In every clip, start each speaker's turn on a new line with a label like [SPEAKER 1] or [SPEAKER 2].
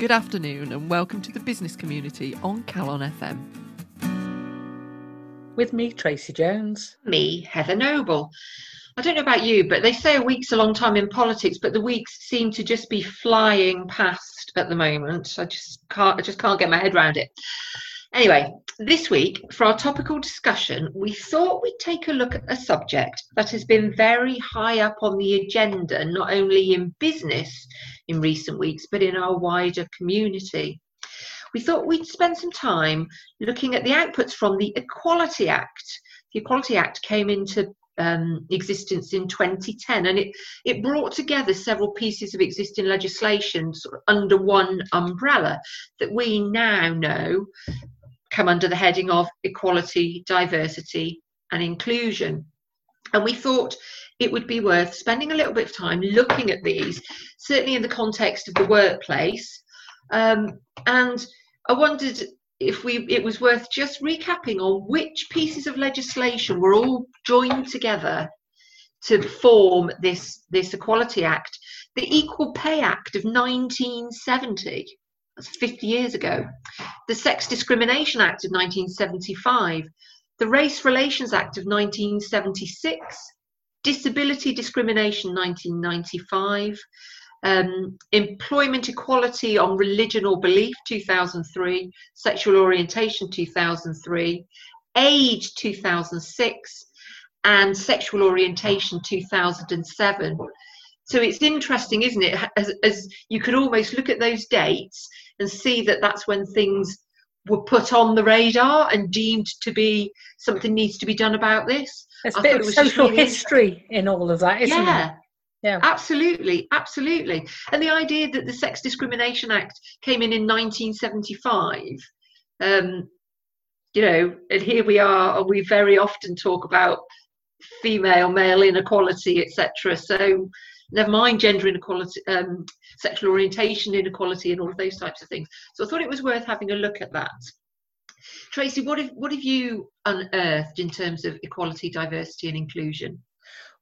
[SPEAKER 1] Good afternoon and welcome to the business community on Calon FM.
[SPEAKER 2] With me, Tracy Jones.
[SPEAKER 3] Me, Heather Noble. I don't know about you, but they say a week's a long time in politics, but the weeks seem to just be flying past at the moment. I just can't I just can't get my head around it. Anyway, this week, for our topical discussion, we thought we'd take a look at a subject that has been very high up on the agenda, not only in business in recent weeks, but in our wider community. We thought we'd spend some time looking at the outputs from the Equality Act. The Equality Act came into um, existence in 2010 and it, it brought together several pieces of existing legislation sort of under one umbrella that we now know come under the heading of equality, diversity, and inclusion. And we thought it would be worth spending a little bit of time looking at these, certainly in the context of the workplace. Um, and I wondered if we it was worth just recapping on which pieces of legislation were all joined together to form this this Equality Act. The Equal Pay Act of 1970 that's 50 years ago. The Sex Discrimination Act of 1975, the Race Relations Act of 1976, Disability Discrimination 1995, um, Employment Equality on Religion or Belief 2003, Sexual Orientation 2003, Age 2006, and Sexual Orientation 2007. So it's interesting, isn't it? As, as you could almost look at those dates and see that that's when things were put on the radar and deemed to be something needs to be done about this.
[SPEAKER 2] There's a bit of social really history in all of that, isn't
[SPEAKER 3] yeah.
[SPEAKER 2] there? Yeah,
[SPEAKER 3] absolutely, absolutely. And the idea that the Sex Discrimination Act came in in 1975, um, you know, and here we are, and we very often talk about female male inequality, etc. So never mind gender inequality, um, sexual orientation inequality, and all of those types of things. So I thought it was worth having a look at that. Tracy, what have what have you unearthed in terms of equality, diversity, and inclusion?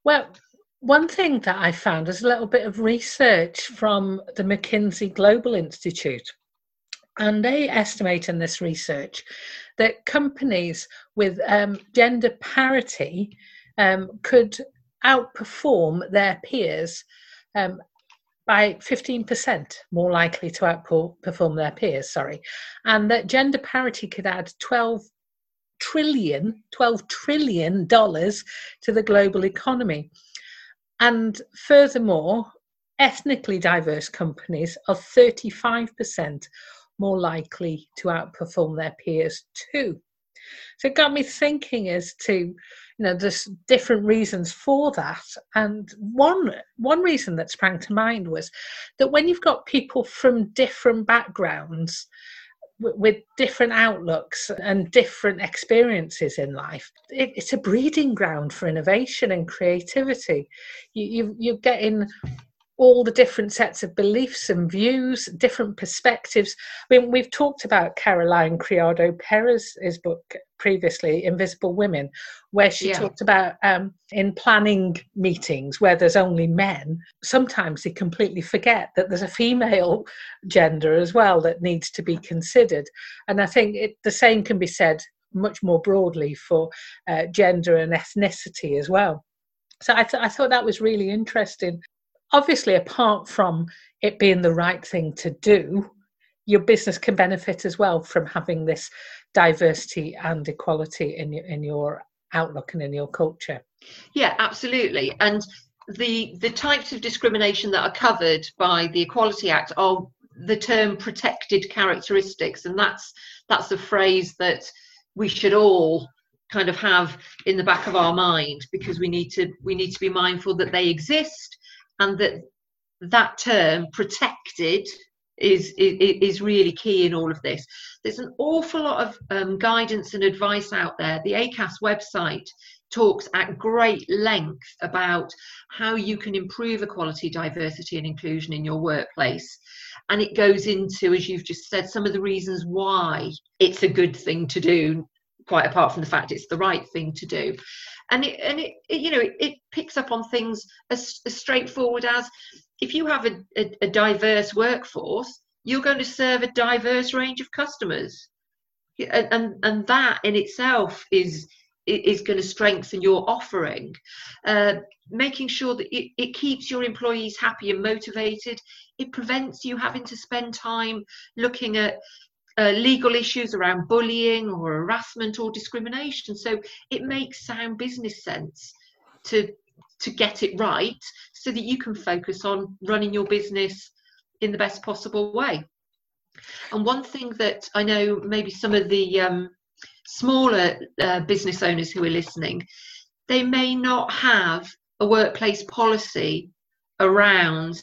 [SPEAKER 2] Well, one thing that I found is a little bit of research from the McKinsey Global Institute. And they estimate in this research that companies with um, gender parity um, could outperform their peers um, by 15% more likely to outperform their peers, sorry, and that gender parity could add 12 trillion, 12 trillion dollars to the global economy. And furthermore, ethnically diverse companies are 35% more likely to outperform their peers too. So it got me thinking as to, you know, there's different reasons for that. And one one reason that sprang to mind was that when you've got people from different backgrounds, with different outlooks and different experiences in life. It, it's a breeding ground for innovation and creativity. You, you, you're getting all the different sets of beliefs and views, different perspectives. I mean, we've talked about Caroline Criado Perez's book previously, Invisible Women, where she yeah. talked about um, in planning meetings where there's only men, sometimes they completely forget that there's a female gender as well that needs to be considered. And I think it, the same can be said much more broadly for uh, gender and ethnicity as well. So I, th- I thought that was really interesting obviously, apart from it being the right thing to do, your business can benefit as well from having this diversity and equality in your, in your outlook and in your culture.
[SPEAKER 3] Yeah, absolutely. And the the types of discrimination that are covered by the Equality Act are the term protected characteristics, and that's that's a phrase that we should all kind of have in the back of our mind because we need to we need to be mindful that they exist and that that term protected is, is, is really key in all of this. There's an awful lot of um, guidance and advice out there. The ACAS website talks at great length about how you can improve equality, diversity, and inclusion in your workplace. And it goes into, as you've just said, some of the reasons why it's a good thing to do, quite apart from the fact it's the right thing to do and it and it, it you know it, it, picks up on things as, as, straightforward as if you have a, a, a diverse workforce you're going to serve a diverse range of customers. And, and, and that in itself is is going to strengthen your offering. Uh, making sure that it, it keeps your employees happy and motivated. It prevents you having to spend time looking at uh, legal issues around bullying or harassment or discrimination. So it makes sound business sense to to get it right so that you can focus on running your business in the best possible way. And one thing that I know maybe some of the um, smaller uh, business owners who are listening, they may not have a workplace policy around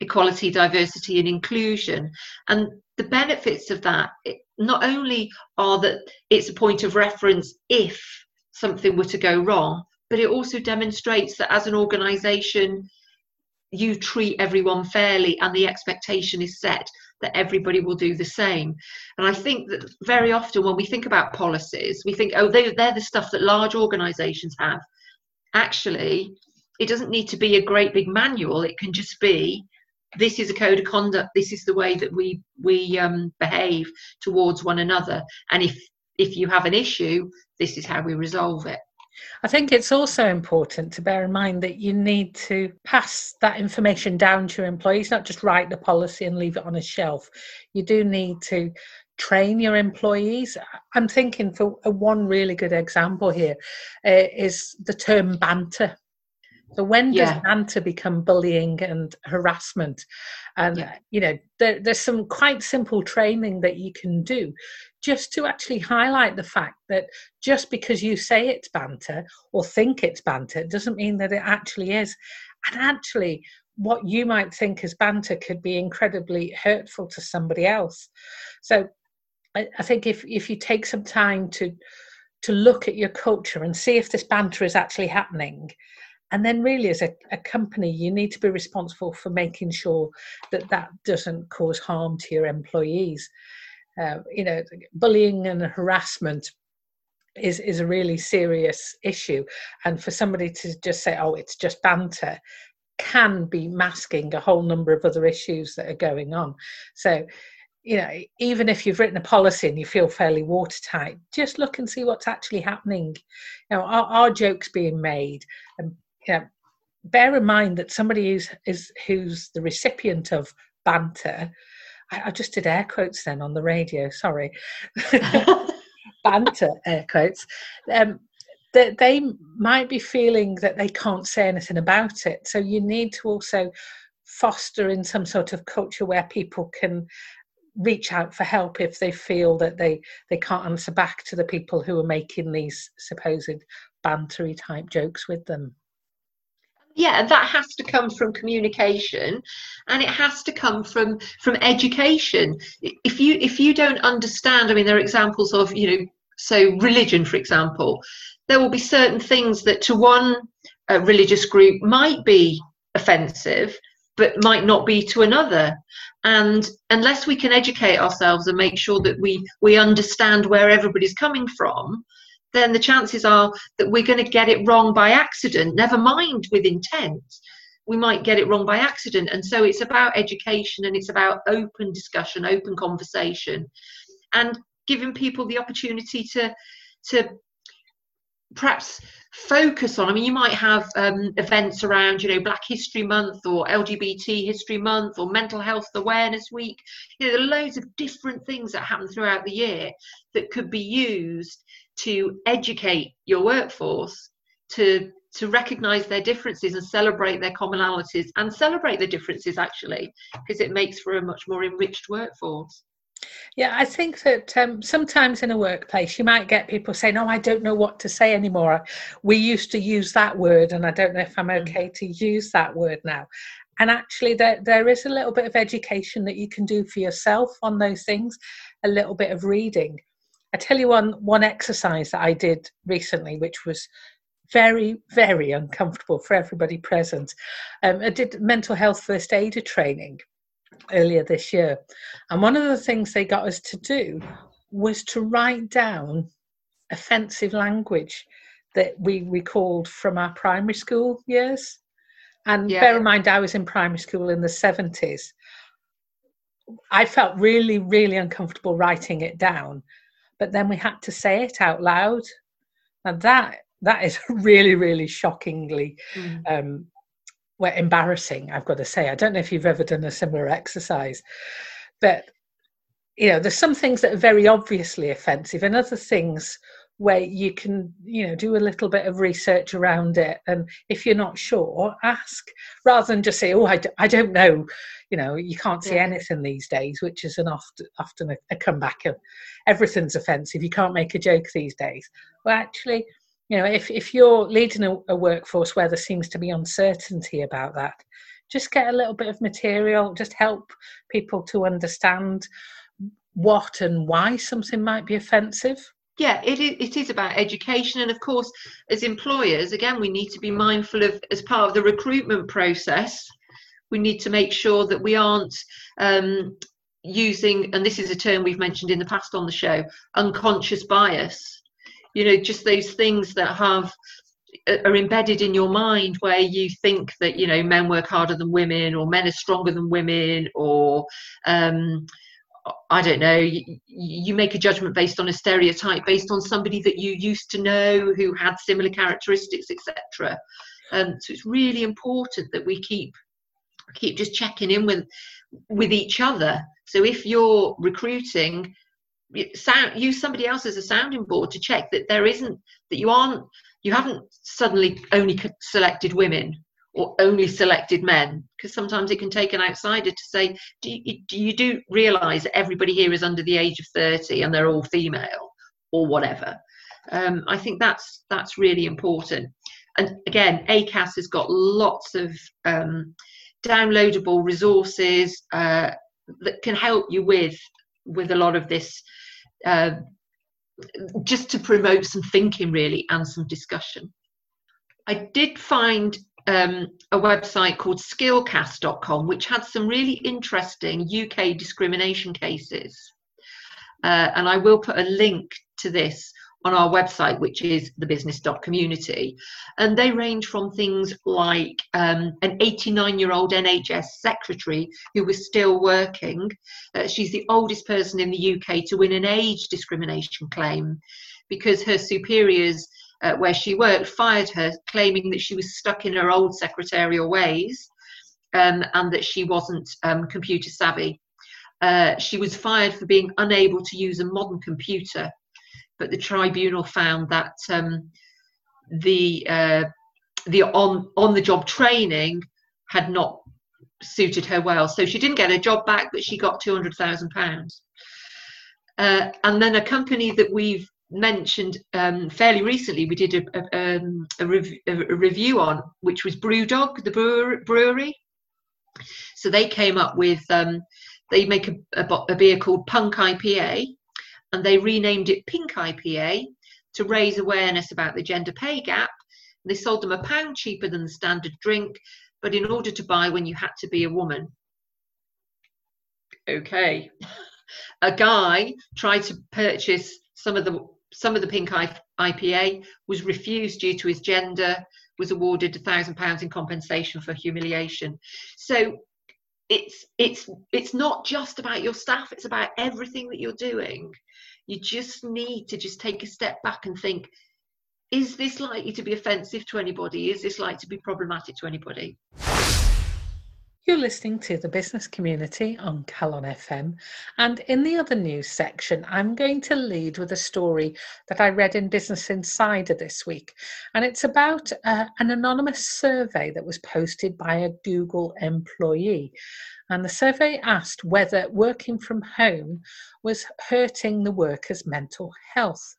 [SPEAKER 3] equality, diversity, and inclusion. And the benefits of that not only are that it's a point of reference if something were to go wrong, but it also demonstrates that as an organization, you treat everyone fairly and the expectation is set that everybody will do the same. And I think that very often when we think about policies, we think, oh, they, they're the stuff that large organizations have. Actually, it doesn't need to be a great big manual, it can just be this is a code of conduct this is the way that we we um, behave towards one another and if if you have an issue this is how we resolve it
[SPEAKER 2] I think it's also important to bear in mind that you need to pass that information down to your employees, not just write the policy and leave it on a shelf. You do need to train your employees. I'm thinking for one really good example here uh, is the term banter. So when does yeah. banter become bullying and harassment? And yeah. you know, there, there's some quite simple training that you can do just to actually highlight the fact that just because you say it's banter or think it's banter doesn't mean that it actually is. And actually, what you might think is banter could be incredibly hurtful to somebody else. So I, I think if if you take some time to to look at your culture and see if this banter is actually happening and then really as a, a, company you need to be responsible for making sure that that doesn't cause harm to your employees. Uh, you know bullying and harassment is is a really serious issue. And for somebody to just say oh it's just banter can be masking a whole number of other issues that are going on. So you know even if you've written a policy and you feel fairly watertight just look and see what's actually happening. You know are, are jokes being made? And yeah, bear in mind that somebody who's is who's the recipient of banter. I, I just did air quotes then on the radio. Sorry, banter air quotes. Um, that they might be feeling that they can't say anything about it. So you need to also foster in some sort of culture where people can reach out for help if they feel that they they can't answer back to the people who are making these supposed bantery type jokes with them
[SPEAKER 3] yeah that has to come from communication and it has to come from from education. If you if you don't understand i mean there are examples of you know so religion for example there will be certain things that to one uh, religious group might be offensive but might not be to another. And unless we can educate ourselves and make sure that we we understand where everybody's coming from then the chances are that we're going to get it wrong by accident, never mind with intent. We might get it wrong by accident. And so it's about education and it's about open discussion, open conversation, and giving people the opportunity to, to perhaps focus on i mean you might have um, events around you know black history month or lgbt history month or mental health awareness week you know there are loads of different things that happen throughout the year that could be used to educate your workforce to to recognize their differences and celebrate their commonalities and celebrate the differences actually because it makes for a much more enriched workforce
[SPEAKER 2] yeah, I think that um, sometimes in a workplace you might get people saying, "Oh, I don't know what to say anymore. We used to use that word, and I don't know if I'm mm. okay to use that word now." And actually, there there is a little bit of education that you can do for yourself on those things, a little bit of reading. I tell you one one exercise that I did recently, which was very very uncomfortable for everybody present. Um, I did mental health first aider training earlier this year, and one of the things they got us to do was to write down offensive language that we recalled from our primary school years. And yeah. bear in mind, I was in primary school in the 70s. I felt really, really uncomfortable writing it down. But then we had to say it out loud. And that that is really, really shockingly mm. um, well, embarrassing, I've got to say. I don't know if you've ever done a similar exercise, but you know, there's some things that are very obviously offensive and other things where you can you know do a little bit of research around it. And if you're not sure ask rather than just say oh i, d- I don't know. You know you can't see yeah. anything these days which is an often often a, a comeback of everything's offensive. You can't make a joke these days. Well actually you know if, if you're leading a, a workforce where there seems to be uncertainty about that just get a little bit of material just help people to understand what and why something might be offensive
[SPEAKER 3] yeah it it is about education. And of course as employers again we need to be mindful of as part of the recruitment process we need to make sure that we aren't um, using and this is a term we've mentioned in the past on the show unconscious bias. You know just those things that have are embedded in your mind where you think that you know men work harder than women or men are stronger than women or um, I don't know, you, you, make a judgment based on a stereotype, based on somebody that you used to know who had similar characteristics, etc. Um, so it's really important that we keep keep just checking in with with each other. So if you're recruiting, sound, use somebody else as a sounding board to check that there isn't that you aren't you haven't suddenly only selected women or only selected men? Because sometimes it can take an outsider to say do you, do you do realize that everybody here is under the age of 30 and they're all female or whatever? Um, i think that's that's really important. And again acas has got lots of um, downloadable resources uh, that can help you with with a lot of this uh, just to promote some thinking really and some discussion. I did find um, a website called skillcast.com, which had some really interesting UK discrimination cases. Uh, and I will put a link to this on our website, which is the business.community. And they range from things like um, an 89 year old NHS secretary who was still working. Uh, she's the oldest person in the UK to win an age discrimination claim because her superiors uh, where she worked fired her, claiming that she was stuck in her old secretarial ways um, and that she wasn't um, computer savvy. Uh, she was fired for being unable to use a modern computer, but the tribunal found that um, the uh, the on on the job training had not suited her well. So she didn't get her job back, but she got two hundred thousand pounds. Uh, and then a company that we've mentioned um, fairly recently, we did a, a, um, a, rev- a, review on, which was Brewdog, the brewer- brewery. So they came up with, um, they make a, beer called Punk IPA, and they renamed it Pink IPA to raise awareness about the gender pay gap. They sold them a pound cheaper than the standard drink, but in order to buy when you had to be a woman. Okay. a guy tried to purchase some of the some of the pink IPA was refused due to his gender, was awarded a thousand pounds in compensation for humiliation. So it's it's it's not just about your staff, it's about everything that you're doing. You just need to just take a step back and think, is this likely to be offensive to anybody? Is this likely to be problematic to anybody?
[SPEAKER 2] You're listening to the business community on Calon FM. And in the other news section, I'm going to lead with a story that I read in Business Insider this week. And it's about uh, an anonymous survey that was posted by a Google employee. And the survey asked whether working from home was hurting the workers' mental health.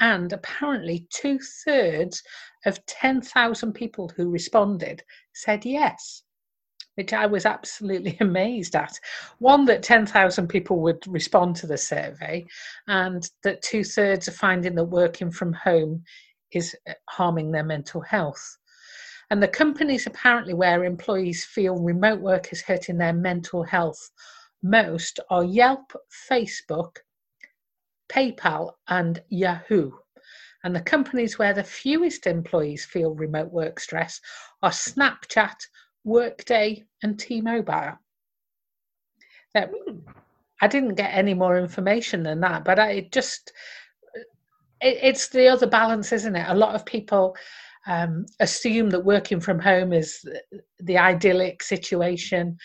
[SPEAKER 2] And apparently, two thirds of 10,000 people who responded said yes which I was absolutely amazed at. One, that 10,000 people would respond to the survey, and that two thirds are finding that working from home is uh, harming their mental health. And the companies apparently where employees feel remote work is hurting their mental health most are Yelp, Facebook, PayPal, and Yahoo. And the companies where the fewest employees feel remote work stress are Snapchat, Workday, and T Mobile. Now, I didn't get any more information than that, but I just it, it's the other balance, isn't it? A lot of people um, assume that working from home is the idyllic situation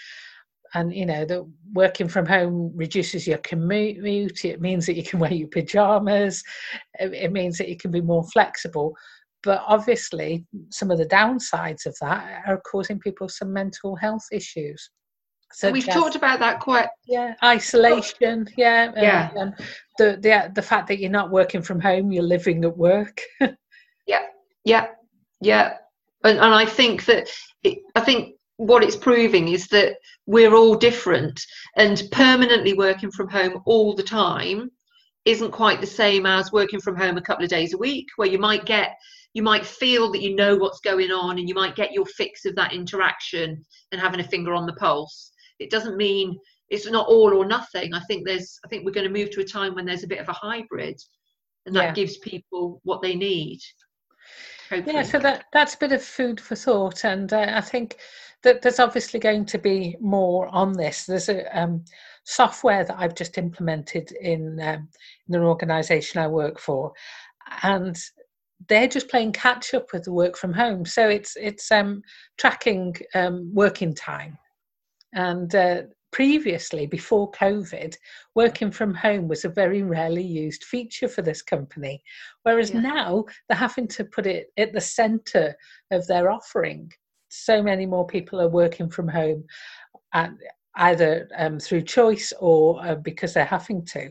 [SPEAKER 2] and you know that working from home reduces your commute it means that you can wear your pajamas it means that you can be more flexible but obviously some of the downsides of that are causing people some mental health issues
[SPEAKER 3] so we've as, talked about that quite
[SPEAKER 2] yeah isolation yeah
[SPEAKER 3] yeah
[SPEAKER 2] um, the the the fact that you're not working from home you're living at work.
[SPEAKER 3] Yeah yeah yeah. And, and i think that it, i think what it's proving is that we're all different and permanently working from home all the time isn't quite the same as working from home a couple of days a week where you might get you might feel that you know what's going on and you might get your fix of that interaction and having a finger on the pulse it doesn't mean it's not all or nothing i think there's i think we're going to move to a time when there's a bit of a hybrid and that yeah. gives people what they need
[SPEAKER 2] hopefully. yeah so that that's a bit of food for thought and uh, i think that there's obviously going to be more on this there's a um, software that i've just implemented in um, in an organization i work for and they're just playing catch up with the work from home so it's it's um, tracking um, working time and uh, previously, before COVID, working from home was a very rarely used feature for this company. Whereas yeah. now they're having to put it at the center of their offering. So many more people are working from home. And either um, through choice or uh, because they're having to.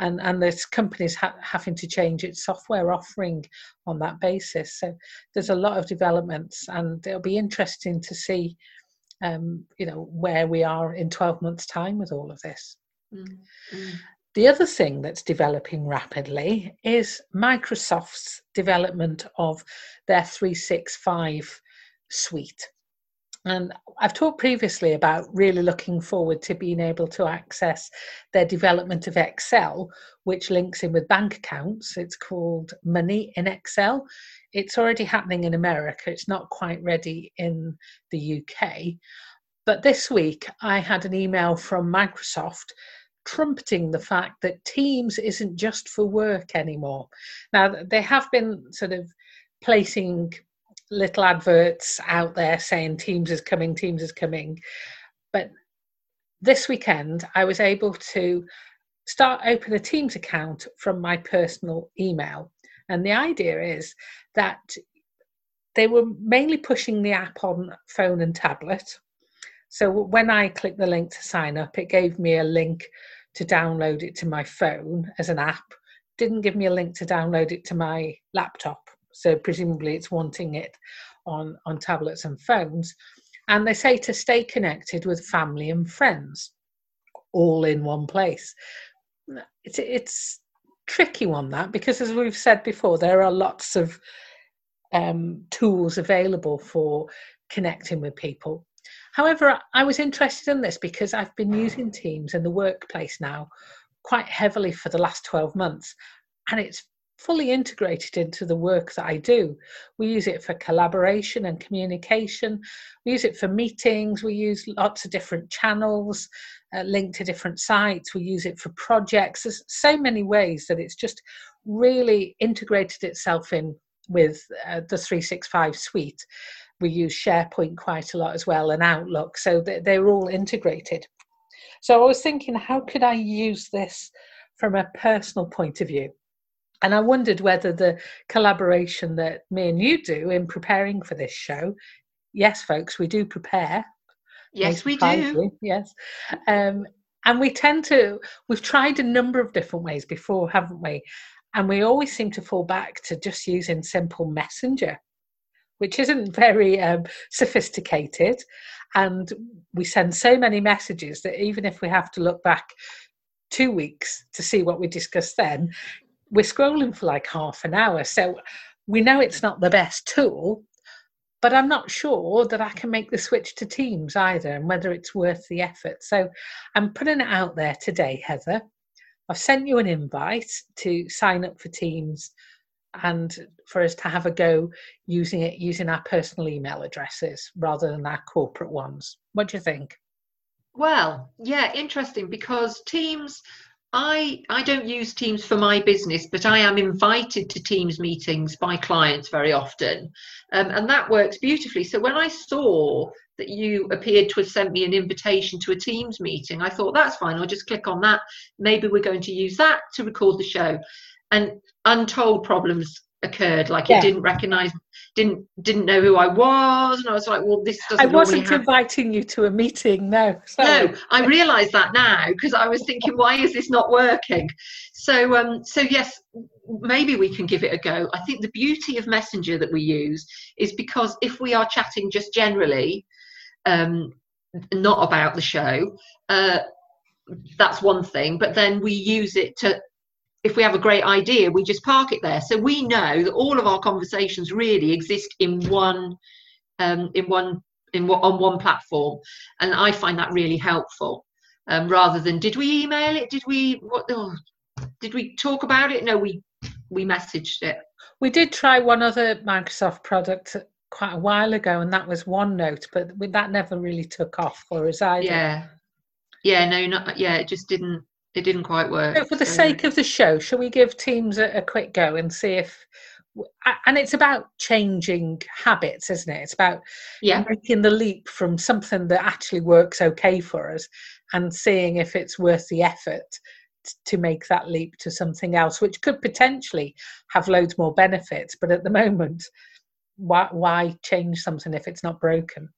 [SPEAKER 2] And, and this company's ha- having to change its software offering on that basis. So there's a lot of developments, and it'll be interesting to see um, you know, where we are in 12 months' time with all of this. Mm-hmm. The other thing that's developing rapidly is Microsoft's development of their 365 suite. And I've talked previously about really looking forward to being able to access their development of Excel, which links in with bank accounts. It's called Money in Excel. It's already happening in America, it's not quite ready in the UK. But this week, I had an email from Microsoft trumpeting the fact that Teams isn't just for work anymore. Now, they have been sort of placing little adverts out there saying Teams is coming, Teams is coming. But this weekend, I was able to start open a Teams account from my personal email. And the idea is that they were mainly pushing the app on phone and tablet. So when I clicked the link to sign up, it gave me a link to download it to my phone as an app. Didn't give me a link to download it to my laptop. So presumably it's wanting it on, on tablets and phones. And they say to stay connected with family and friends all in one place. It's, it's tricky one that because as we've said before, there are lots of um, tools available for connecting with people. However, I was interested in this because I've been using Teams in the workplace now quite heavily for the last 12 months, and it's fully integrated into the work that I do. We use it for collaboration and communication. We use it for meetings. We use lots of different channels uh, linked to different sites. We use it for projects. There's so many ways that it's just really integrated itself in with uh, the 365 suite. We use SharePoint quite a lot as well and Outlook, so they, they're all integrated. So I was thinking, how could I use this from a personal point of view? And I wondered whether the collaboration that me and you do in preparing for this show, yes, folks, we do prepare.
[SPEAKER 3] Yes, we do.
[SPEAKER 2] Yes. Um, and we tend to, we've tried a number of different ways before, haven't we? And we always seem to fall back to just using simple messenger, which isn't very um, sophisticated. And we send so many messages that even if we have to look back two weeks to see what we discussed then, we're scrolling for like half an hour. So we know it's not the best tool, but I'm not sure that I can make the switch to Teams either and whether it's worth the effort. So I'm putting it out there today, Heather. I've sent you an invite to sign up for Teams and for us to have a go using it using our personal email addresses rather than our corporate ones. What do you think?
[SPEAKER 3] Well, yeah, interesting because Teams I I don't use Teams for my business, but I am invited to Teams meetings by clients very often, um, and that works beautifully. So when I saw that you appeared to have sent me an invitation to a Teams meeting, I thought that's fine. I'll just click on that. Maybe we're going to use that to record the show, and untold problems occurred like yeah. it didn't recognize didn't didn't know who i was and i was like well this doesn't
[SPEAKER 2] i wasn't inviting you to a meeting no
[SPEAKER 3] sorry. no i realize that now because i was thinking why is this not working so um so yes maybe we can give it a go i think the beauty of messenger that we use is because if we are chatting just generally um not about the show uh that's one thing but then we use it to if we have a great idea, we just park it there. So we know that all of our conversations really exist in one, um, in one, in on one platform, and I find that really helpful. Um, rather than did we email it? Did we what? Oh, did we talk about it? No, we we messaged it.
[SPEAKER 2] We did try one other Microsoft product quite a while ago, and that was OneNote, but that never really took off for us either.
[SPEAKER 3] Yeah, yeah, no, not yeah. It just didn't it didn't quite work.
[SPEAKER 2] So for the so. sake of the show, shall we give teams a, a quick go and see if? And it's about changing habits, isn't it? It's about
[SPEAKER 3] yeah.
[SPEAKER 2] making the leap from something that actually works okay for us and seeing if it's worth the effort to make that leap to something else, which could potentially have loads more benefits. But at the moment, why, why change something if it's not broken?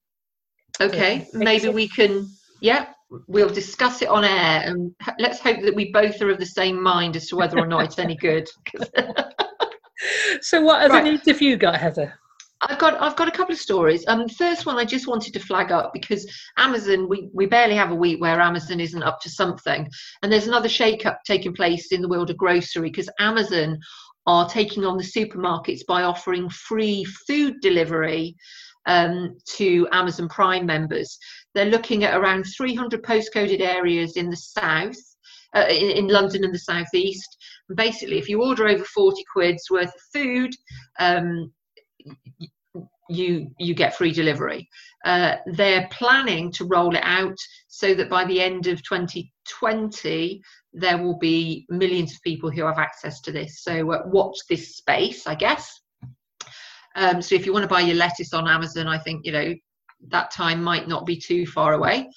[SPEAKER 3] Okay, maybe we can. Yeah, we'll discuss it on air and let's hope that we both are of the same mind as to whether or not it's any good
[SPEAKER 2] so what other right. needs have you got heather
[SPEAKER 3] I've got I've got a couple of stories. Um, first one I just wanted to flag up because Amazon we we barely have a week where Amazon isn't up to something, and there's another shake-up taking place in the world of grocery because Amazon are taking on the supermarkets by offering free food delivery um, to Amazon Prime members. They're looking at around 300 postcoded areas in the south, uh, in, in, London and the southeast. And basically, if you order over 40 quid's worth of food, um, you you get free delivery. Uh, they're planning to roll it out so that by the end of 2020 there will be millions of people who have access to this. So uh, watch this space, I guess. Um, so if you want to buy your lettuce on Amazon, I think you know that time might not be too far away.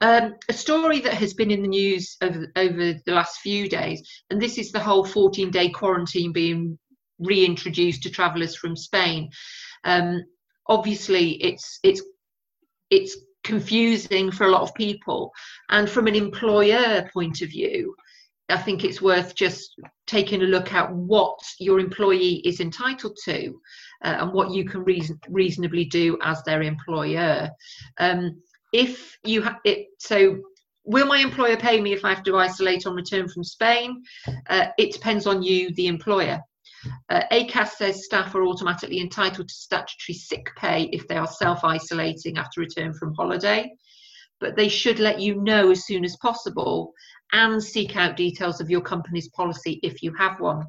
[SPEAKER 3] Um, a story that has been in the news over, over the last few days, and this is the whole 14 day quarantine being reintroduced to travellers from Spain. Um, obviously, it's it's it's confusing for a lot of people, and from an employer point of view, I think it's worth just taking a look at what your employee is entitled to uh, and what you can reason, reasonably do as their employer. Um, if you have it, so will my employer pay me if I have to isolate on return from Spain? Uh, it depends on you, the employer. Uh, ACAS says staff are automatically entitled to statutory sick pay if they are self isolating after return from holiday, but they should let you know as soon as possible and seek out details of your company's policy if you have one.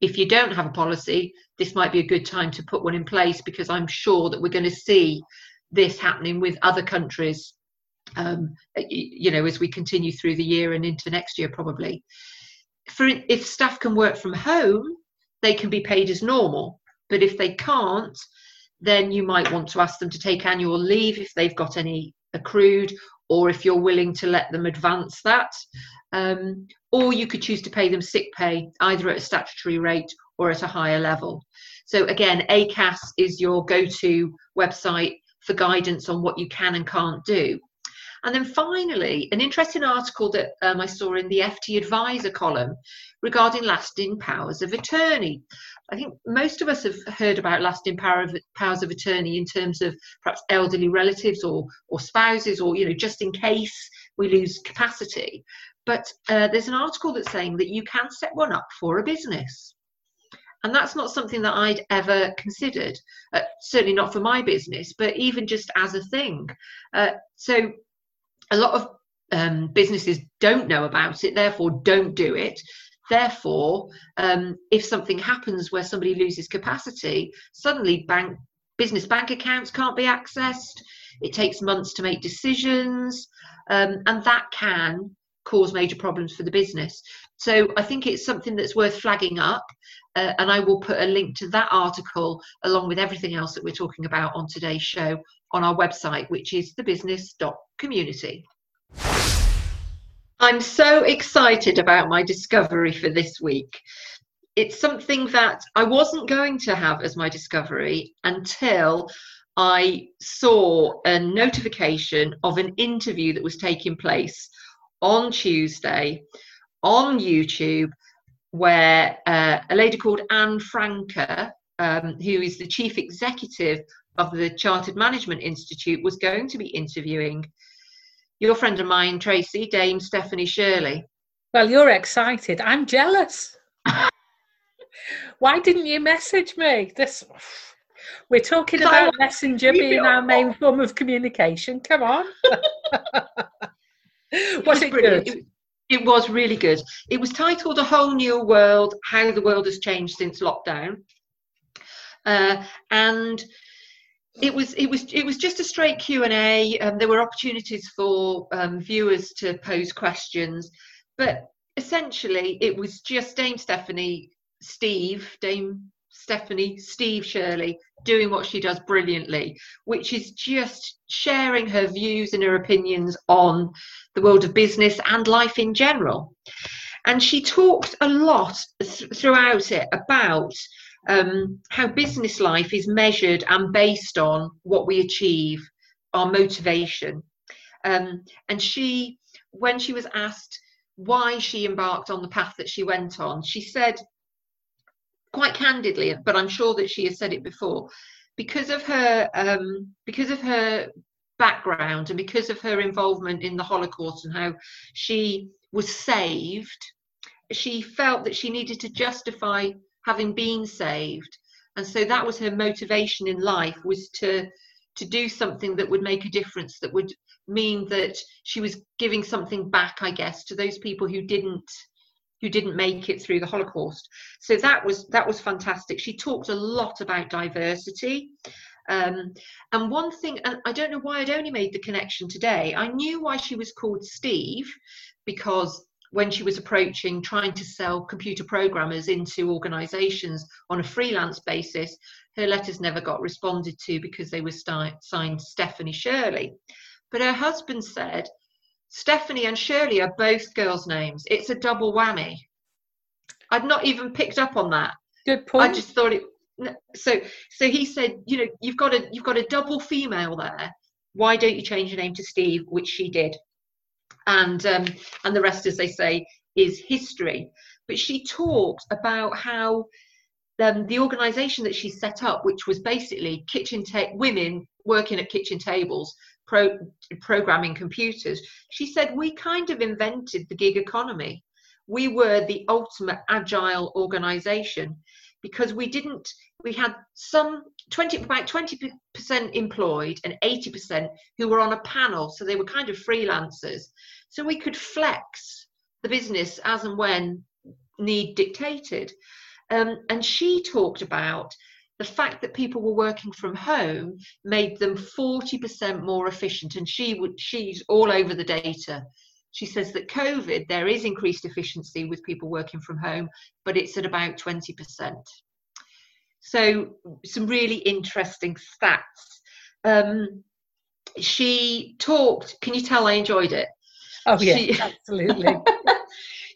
[SPEAKER 3] If you don't have a policy, this might be a good time to put one in place because I'm sure that we're going to see this happening with other countries, um, you know, as we continue through the year and into next year, probably. For if staff can work from home, they can be paid as normal. But if they can't, then you might want to ask them to take annual leave if they've got any accrued, or if you're willing to let them advance that. Um, or you could choose to pay them sick pay either at a statutory rate or at a higher level. So, again, ACAS is your go to website for guidance on what you can and can't do. And then finally, an interesting article that um, I saw in the FT Advisor column regarding lasting powers of attorney. I think most of us have heard about lasting power of, powers of attorney in terms of perhaps elderly relatives or, or spouses, or you know, just in case we lose capacity. But uh, there's an article that's saying that you can set one up for a business. And that's not something that I'd ever considered, uh, certainly not for my business, but even just as a thing. Uh, so a lot of um, businesses don't know about it, therefore don't do it. Therefore, um, if something happens where somebody loses capacity, suddenly bank business bank accounts can't be accessed. it takes months to make decisions, um, and that can cause major problems for the business. So I think it's something that's worth flagging up. Uh, and I will put a link to that article along with everything else that we're talking about on today's show on our website, which is thebusiness.community. I'm so excited about my discovery for this week. It's something that I wasn't going to have as my discovery until I saw a notification of an interview that was taking place on Tuesday on YouTube where uh, a lady called Ann Francke, um, who is the chief executive of the Chartered Management Institute, was going to be interviewing your friend of mine, Tracy, Dame Stephanie Shirley.
[SPEAKER 2] Well, you're excited. I'm jealous. Why didn't you message me? This we're talking about messenger being our main form of communication. Come on. was it good?
[SPEAKER 3] It, it was really good. It was titled A Whole New World How the World Has Changed Since Lockdown. Uh, and it was it was it was just a straight Q and A. Um, there were opportunities for um, viewers to pose questions, but essentially it was just Dame Stephanie, Steve, Dame Stephanie, Steve Shirley doing what she does brilliantly, which is just sharing her views and her opinions on the world of business and life in general. And she talked a lot th- throughout it about um, how business life is measured and based on what we achieve, our motivation. Um, and she, when she was asked why she embarked on the path that she went on, she said, quite candidly, but I'm sure that she has said it before, because of her um, because of her background and because of her involvement in the Holocaust and how she was saved, she felt that she needed to justify having been saved, and so that was her motivation in life was to to do something that would make a difference that would mean that she was giving something back i guess to those people who didn't who didn't make it through the Holocaust. So that was that was fantastic. She talked a lot about diversity. Um, and one thing, and I don't know why I'd only made the connection today. I knew why she was called Steve, because when she was approaching trying to sell computer programmers into organizations on a freelance basis, her letters never got responded to because they were st- signed Stephanie Shirley. But her husband said Stephanie and Shirley are both girls' names. It's a double whammy. I'd not even picked up on that.
[SPEAKER 2] Good point.
[SPEAKER 3] I just thought it. So, so he said, you know, you've got a you've got a double female there. Why don't you change your name to Steve? Which she did, and um, and the rest, as they say, is history. But she talked about how um, the organisation that she set up, which was basically kitchen ta- women working at kitchen tables pro- programming computers, she said, We kind of invented the gig economy. We were the ultimate agile organization because we didn't, we had some 20, about 20% employed and 80% who were on a panel. So they were kind of freelancers. So we could flex the business as and when need dictated. Um, and she talked about the fact that people were working from home made them 40% more efficient and she would she's all over the data. She says that covid there is increased efficiency with people working from home but it's at about 20% so some really interesting stats. Um, she talked can you tell i enjoyed it?
[SPEAKER 2] Oh yeah she, absolutely.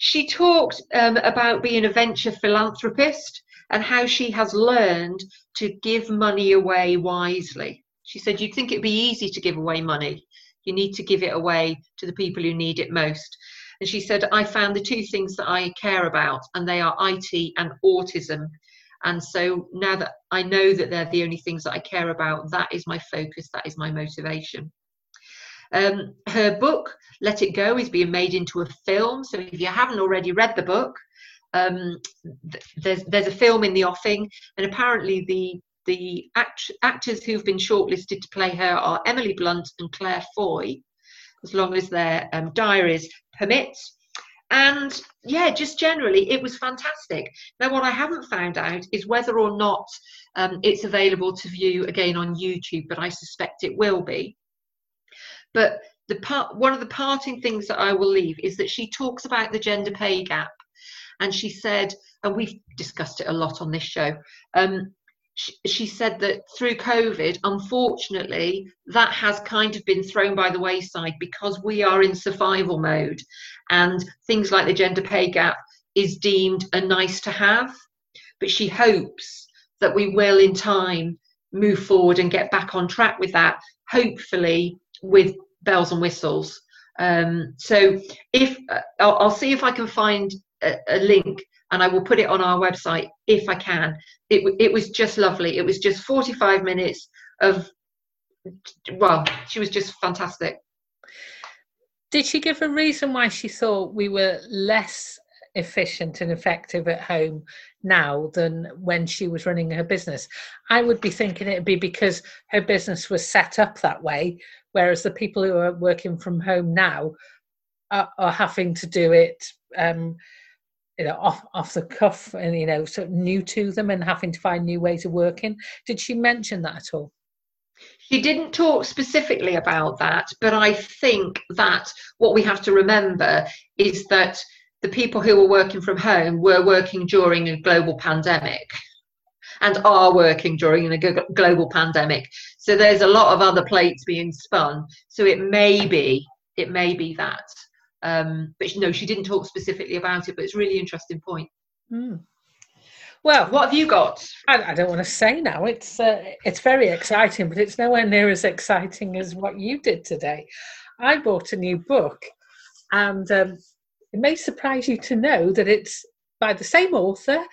[SPEAKER 3] She talked um, about being a venture philanthropist and how she has learned to give money away wisely. She said, You'd think it'd be easy to give away money. You need to give it away to the people who need it most. And she said, I found the two things that I care about, and they are IT and autism. And so now that I know that they're the only things that I care about, that is my focus, that is my motivation. Um, her book, Let It Go, is being made into a film. So if you haven't already read the book, um, th- there's there's a film in the offing, and apparently the the act- actors who've been shortlisted to play her are Emily Blunt and Claire Foy, as long as their um, diaries permit. And yeah, just generally, it was fantastic. Now, what I haven't found out is whether or not um, it's available to view again on YouTube, but I suspect it will be. But the part, one of the parting things that I will leave is that she talks about the gender pay gap, and she said, and we've discussed it a lot on this show. Um, she, said that through COVID, unfortunately, that has kind of been thrown by the wayside because we are in survival mode, and things like the gender pay gap is deemed a nice to have. But she hopes that we will, in time, move forward and get back on track with that. Hopefully, with bells and whistles. Um, so if uh, I'll, I'll, see if I can find a, a, link and I will put it on our website if I can. It, it was just lovely. It was just 45 minutes of, well, she was just fantastic.
[SPEAKER 2] Did she give a reason why she thought we were less efficient and effective at home now than when she was running her business? I would be thinking it'd be because her business was set up that way whereas the people who are working from home now are, are having to do it um, you know off off the cuff and you know sort of new to them and having to find new ways of working did she mention that at all
[SPEAKER 3] she didn't talk specifically about that but i think that what we have to remember is that the people who were working from home were working during a global pandemic and are working during a global pandemic. So there's a lot of other plates being spun. So it may be, it may be that. Um, but no, she didn't talk specifically about it, but it's a really interesting point.
[SPEAKER 2] Mm. Well,
[SPEAKER 3] what have you got?
[SPEAKER 2] I, I don't want to say now. It's uh, it's very exciting, but it's nowhere near as exciting as what you did today. I bought a new book, and um, it may surprise you to know that it's by the same author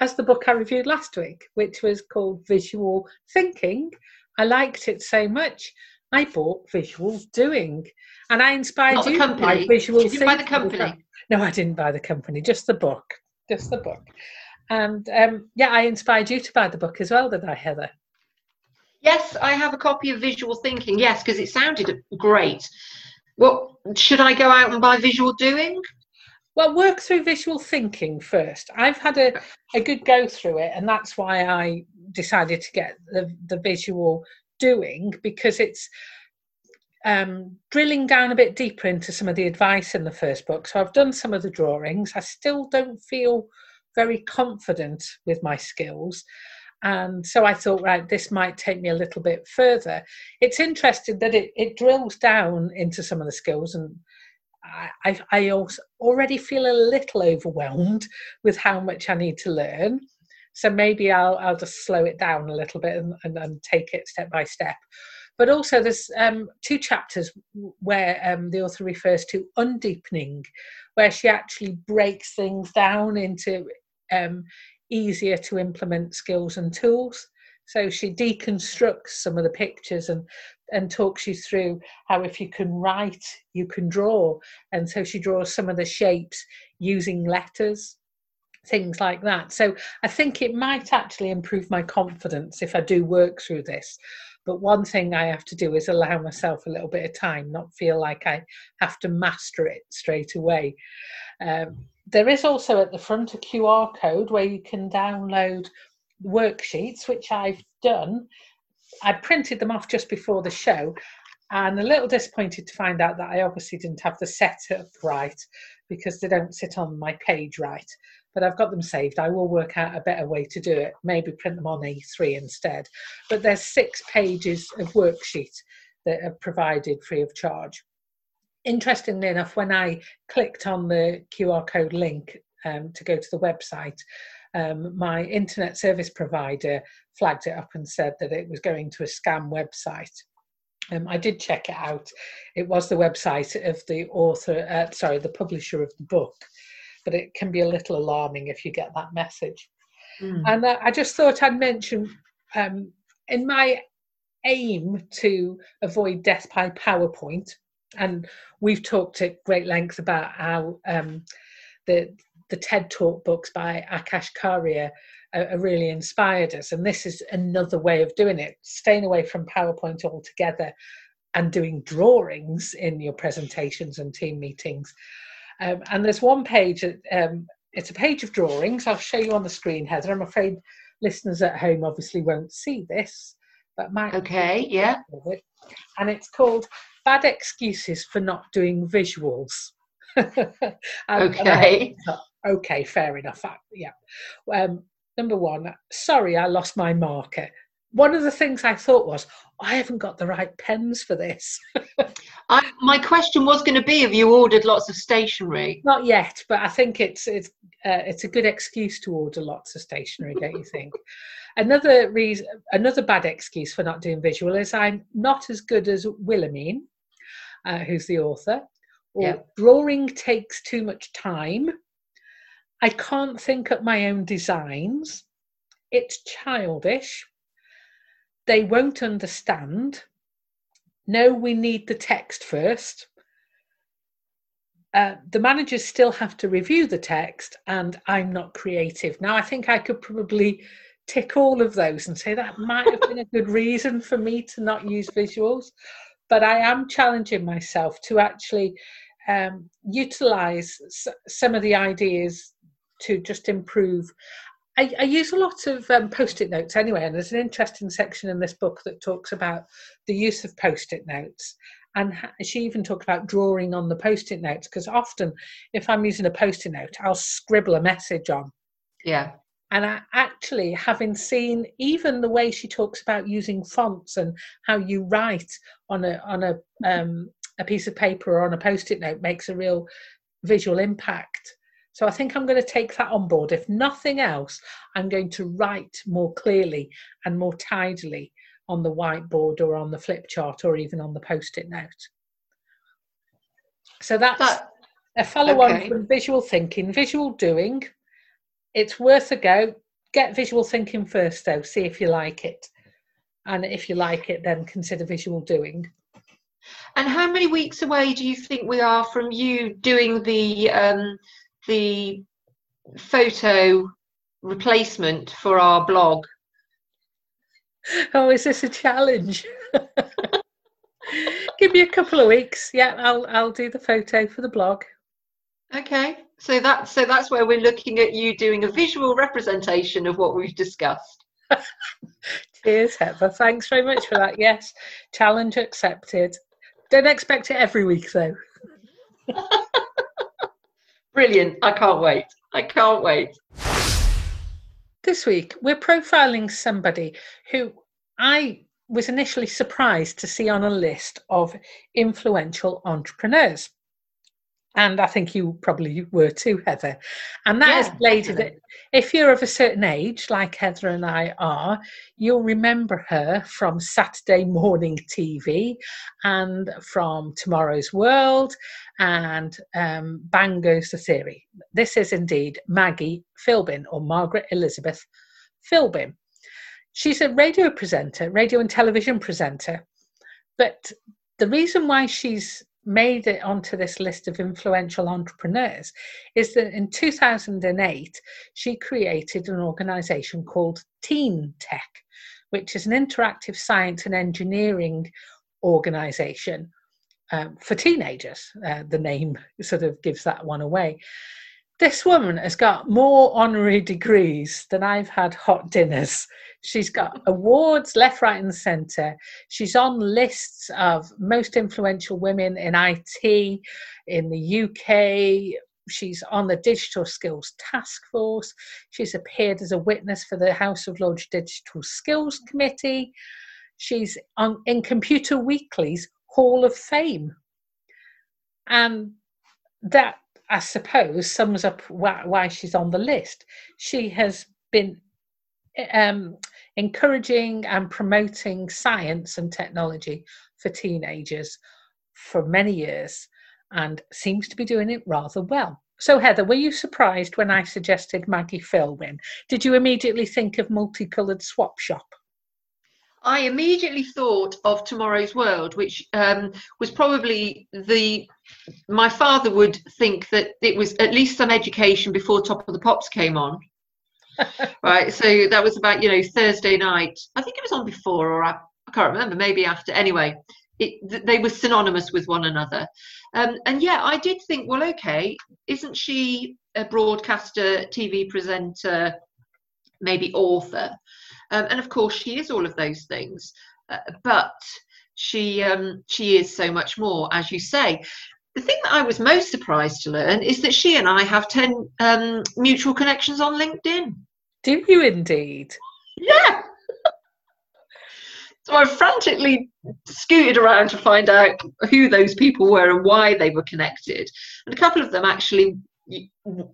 [SPEAKER 2] as the book I reviewed last week, which was called Visual Thinking. I liked it so much, I bought Visual Doing, and I inspired
[SPEAKER 3] Not
[SPEAKER 2] you
[SPEAKER 3] by
[SPEAKER 2] Visual
[SPEAKER 3] Did you buy the company?
[SPEAKER 2] No, I didn't buy the company, just the book, just the book. And um, yeah, I inspired you to buy the book as well, did I, Heather?
[SPEAKER 3] Yes, I have a copy of Visual Thinking. Yes, because it sounded great. Well, should I go out and buy Visual Doing?
[SPEAKER 2] Well, work through visual thinking first. I've had a, a good go through it, and that's why I decided to get the, the visual doing because it's um, drilling down a bit deeper into some of the advice in the first book. So I've done some of the drawings. I still don't feel very confident with my skills. And so I thought, right, this might take me a little bit further. It's interesting that it, it drills down into some of the skills and I, I also already feel a little overwhelmed with how much I need to learn. So maybe I'll, I'll just slow it down a little bit and, and, and take it step by step. But also, there's um, two chapters where um, the author refers to undeepening, where she actually breaks things down into um, easier to implement skills and tools. So she deconstructs some of the pictures and and talks you through how if you can write, you can draw. And so she draws some of the shapes using letters, things like that. So I think it might actually improve my confidence if I do work through this. But one thing I have to do is allow myself a little bit of time, not feel like I have to master it straight away. Um, there is also at the front a QR code where you can download worksheets, which I've done I printed them off just before the show and a little disappointed to find out that I obviously didn't have the setup right because they don't sit on my page right. But I've got them saved. I will work out a better way to do it, maybe print them on A3 instead. But there's six pages of worksheet that are provided free of charge. Interestingly enough, when I clicked on the QR code link um, to go to the website, um, my internet service provider flagged it up and said that it was going to a scam website. Um, I did check it out. It was the website of the author, uh, sorry, the publisher of the book, but it can be a little alarming if you get that message. Mm. And uh, I just thought I'd mention um, in my aim to avoid death by PowerPoint, and we've talked at great length about how um, the the TED Talk books by Akash Karia are, really inspired us. And this is another way of doing it, staying away from PowerPoint altogether and doing drawings in your presentations and team meetings. Um, and there's one page, um, it's a page of drawings. I'll show you on the screen, Heather. I'm afraid listeners at home obviously won't see this, but my
[SPEAKER 3] okay, yeah.
[SPEAKER 2] And it's called bad excuses for not doing visuals. And- and
[SPEAKER 3] Okay.
[SPEAKER 2] I- okay, fair enough. I- yeah. Um, number one, sorry, I lost my marker. One of the things I thought was, I haven't got the right pens for this.
[SPEAKER 3] I, my question was going to be: Have you ordered lots of stationery?
[SPEAKER 2] Not yet, but I think it's it's uh, it's a good excuse to order lots of stationery, don't you think? another reason, another bad excuse for not doing visual is I'm not as good as Willemien, uh, who's the author, or
[SPEAKER 3] Yeah.
[SPEAKER 2] drawing takes too much time. I can't think up my own designs. It's childish. They won't understand. No, we need the text first. Uh, the managers still have to review the text and i'm not creative. Now i think i could probably tick all of those and say that might have been a good reason for me to not use visuals but i am challenging myself to actually um, utilize s- some of the ideas to just improve I, I use a lot of um, post-it notes anyway and there's an interesting section in this book that talks about the use of post-it notes. And ha- she even talked about drawing on the post-it notes because often if i'm using a post-it note i'll scribble a message on.
[SPEAKER 3] Yeah,
[SPEAKER 2] and I actually having seen even the way she talks about using fonts and how you write on a on a um, a piece of paper or on a post-it note makes a real visual impact so i think i'm going to take that on board if nothing else i'm going to write more clearly and more tidily on the whiteboard or on the flip chart or even on the post-it note so that's
[SPEAKER 3] that
[SPEAKER 2] a follow on
[SPEAKER 3] Okay.
[SPEAKER 2] from visual thinking, visual doing. It's worth a go. Get visual thinking first, though. See if you like it. And if you like it, then consider visual doing.
[SPEAKER 3] And how many weeks away do you think we are from you doing the um, the photo replacement for our blog?
[SPEAKER 2] Oh, is this a challenge? Give me a couple of weeks. Yeah, I'll I'll do the photo for the blog.
[SPEAKER 3] Okay, so that's so that's where we're looking at you doing a visual representation of what we've discussed.
[SPEAKER 2] Cheers, Heather. Thanks very much for that. Yes, challenge accepted. Don't expect it every week, though.
[SPEAKER 3] Brilliant! I can't wait. I can't wait.
[SPEAKER 2] This week, we're profiling somebody who I was initially surprised to see on a list of influential entrepreneurs. And I think you probably were too, Heather. And that is
[SPEAKER 3] Yeah,
[SPEAKER 2] bladed
[SPEAKER 3] definitely.
[SPEAKER 2] if you're of a certain age, like Heather and I are, you'll remember her from Saturday morning TV and from Tomorrow's World and um, Bang Goes the Theory. This is indeed Maggie Philbin or Margaret Elizabeth Philbin. She's a radio presenter, radio and television presenter. But the reason why she's made it onto this list of influential entrepreneurs is that in 2008 she created an organization called Teen Tech, which is an interactive science and engineering organization um, for teenagers. Uh, the name sort of gives that one away. This woman has got more honorary degrees than I've had hot dinners. She's got awards left, right, and centre. She's on lists of most influential women in IT in the UK. She's on the Digital Skills Task Force. She's appeared as a witness for the House of Lords Digital Skills Committee. She's on in Computer Weekly's Hall of Fame. And that, I suppose, sums up why, why she's on the list. She has been um, encouraging and promoting science and technology for teenagers for many years and seems to be doing it rather well. So, Heather, were you surprised when I suggested Maggie Philbin? Did you immediately think of multicoloured swap shop?
[SPEAKER 3] I immediately thought of Tomorrow's World, which um, was probably the. My father would think that it was at least some education before Top of the Pops came on. right, so that was about you know Thursday night. I think it was on before, or I, I can't remember. Maybe after. Anyway, it, th- they were synonymous with one another. Um, and yeah, I did think, well, okay, isn't she a broadcaster, TV presenter, maybe author? Um, and of course, she is all of those things. Uh, but she um, she is so much more, as you say. The thing that I was most surprised to learn is that she and I have ten um, mutual connections on LinkedIn.
[SPEAKER 2] Do you indeed?
[SPEAKER 3] Yeah. so I frantically scooted around to find out who those people were and why they were connected. And a couple of them actually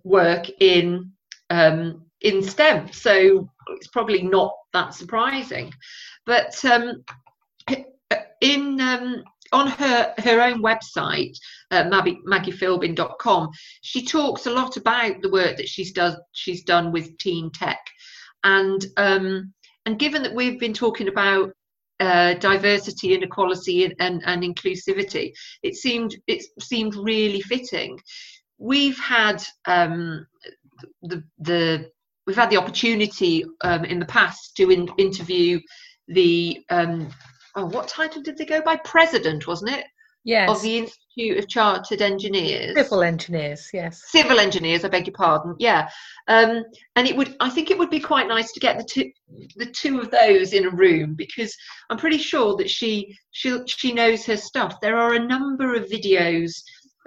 [SPEAKER 3] work in um, in STEM, so it's probably not that surprising. But um, in um, on her her own website, uh, Maggie, maggiephilbin.com, she talks a lot about the work that she's does she's done with teen tech, and um, and given that we've been talking about uh, diversity and equality and, and, and, inclusivity, it seemed it seemed really fitting. We've had um, the the we've had the opportunity um, in the past to in, interview the um, oh what title did they go by? President wasn't it?
[SPEAKER 2] Yes.
[SPEAKER 3] of the institute of chartered engineers.
[SPEAKER 2] Civil engineers yes.
[SPEAKER 3] Civil engineers i beg your pardon yeah. Um, and it would i think it would be quite nice to get the two the two of those in a room because i'm pretty sure that she she she knows her stuff. There are a number of videos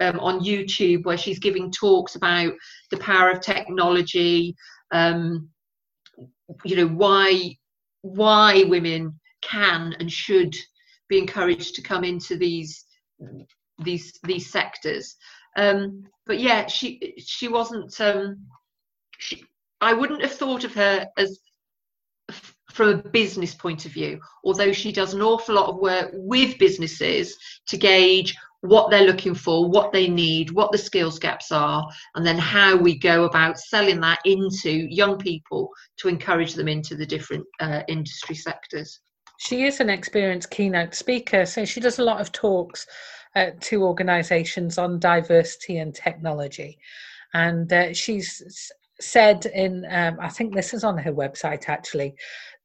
[SPEAKER 3] um, on youtube where she's giving talks about the power of technology um, you know why why women can and should be encouraged to come into these these these sectors. Um, but yeah she she wasn't um, she, i wouldn't have thought of her as from a business point of view although she does an awful lot of work with businesses to gauge what they're looking for, what they need, what the skills gaps are, and then how we go about selling that into young people to encourage them into the different uh, industry sectors.
[SPEAKER 2] She is an experienced keynote speaker, so she does a lot of talks uh, to organisations on diversity and technology. And uh, she's said in, um, I think this is on her website actually,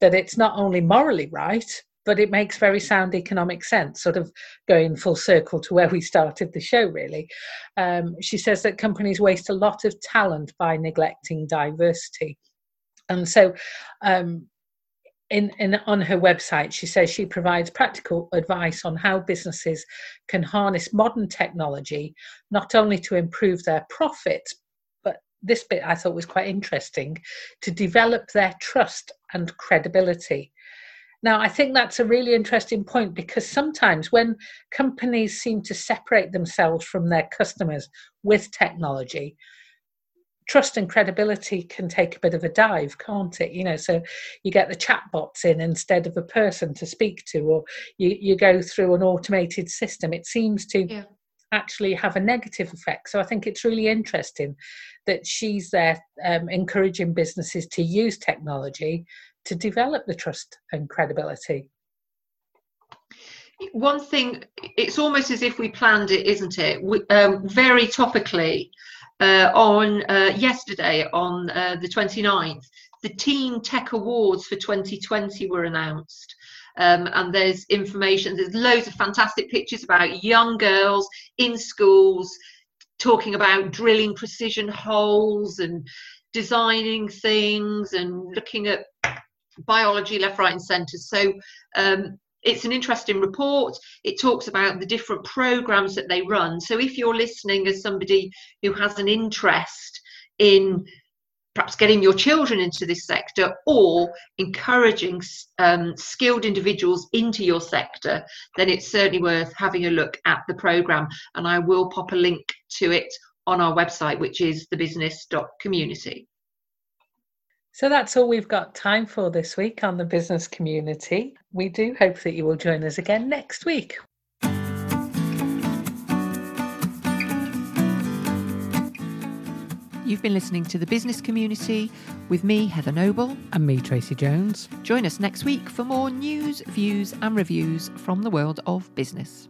[SPEAKER 2] that it's not only morally right, but it makes very sound economic sense, sort of going full circle to where we started the show, really. Um, she says that companies waste a lot of talent by neglecting diversity. And so, um, in, in on her website, she says she provides practical advice on how businesses can harness modern technology not only to improve their profits, but this bit I thought was quite interesting to develop their trust and credibility. Now, I think that's a really interesting point because sometimes when companies seem to separate themselves from their customers with technology, trust and credibility can take a bit of a dive, can't it? You know, so you get the chatbots in instead of a person to speak to, or you, you go through an automated system. It seems to yeah. actually have a negative effect. So I think it's really interesting that she's there um, encouraging businesses to use technology to develop the trust and credibility?
[SPEAKER 3] One thing, it's almost as if we planned it, isn't it? We, um, very topically, uh, on uh, yesterday, on uh, the 29th, the Teen Tech Awards for 2020 were announced. Um, and there's information, there's loads of fantastic pictures about young girls in schools talking about drilling precision holes and designing things and looking at biology left, right, and centre. So um, it's an interesting report. It talks about the different programs that they run. So if you're listening as somebody who has an interest in perhaps getting your children into this sector or encouraging um, skilled individuals into your sector, then it's certainly worth having a look at the program. And I will pop a link to it on our website, which is thebusiness.community.
[SPEAKER 2] So that's all we've got time for this week on the business community. We do hope that you will join us again next week.
[SPEAKER 1] You've been listening to the business community with me, Heather Noble.
[SPEAKER 2] And me, Tracy Jones.
[SPEAKER 1] Join us next week for more news, views, and reviews from the world of business.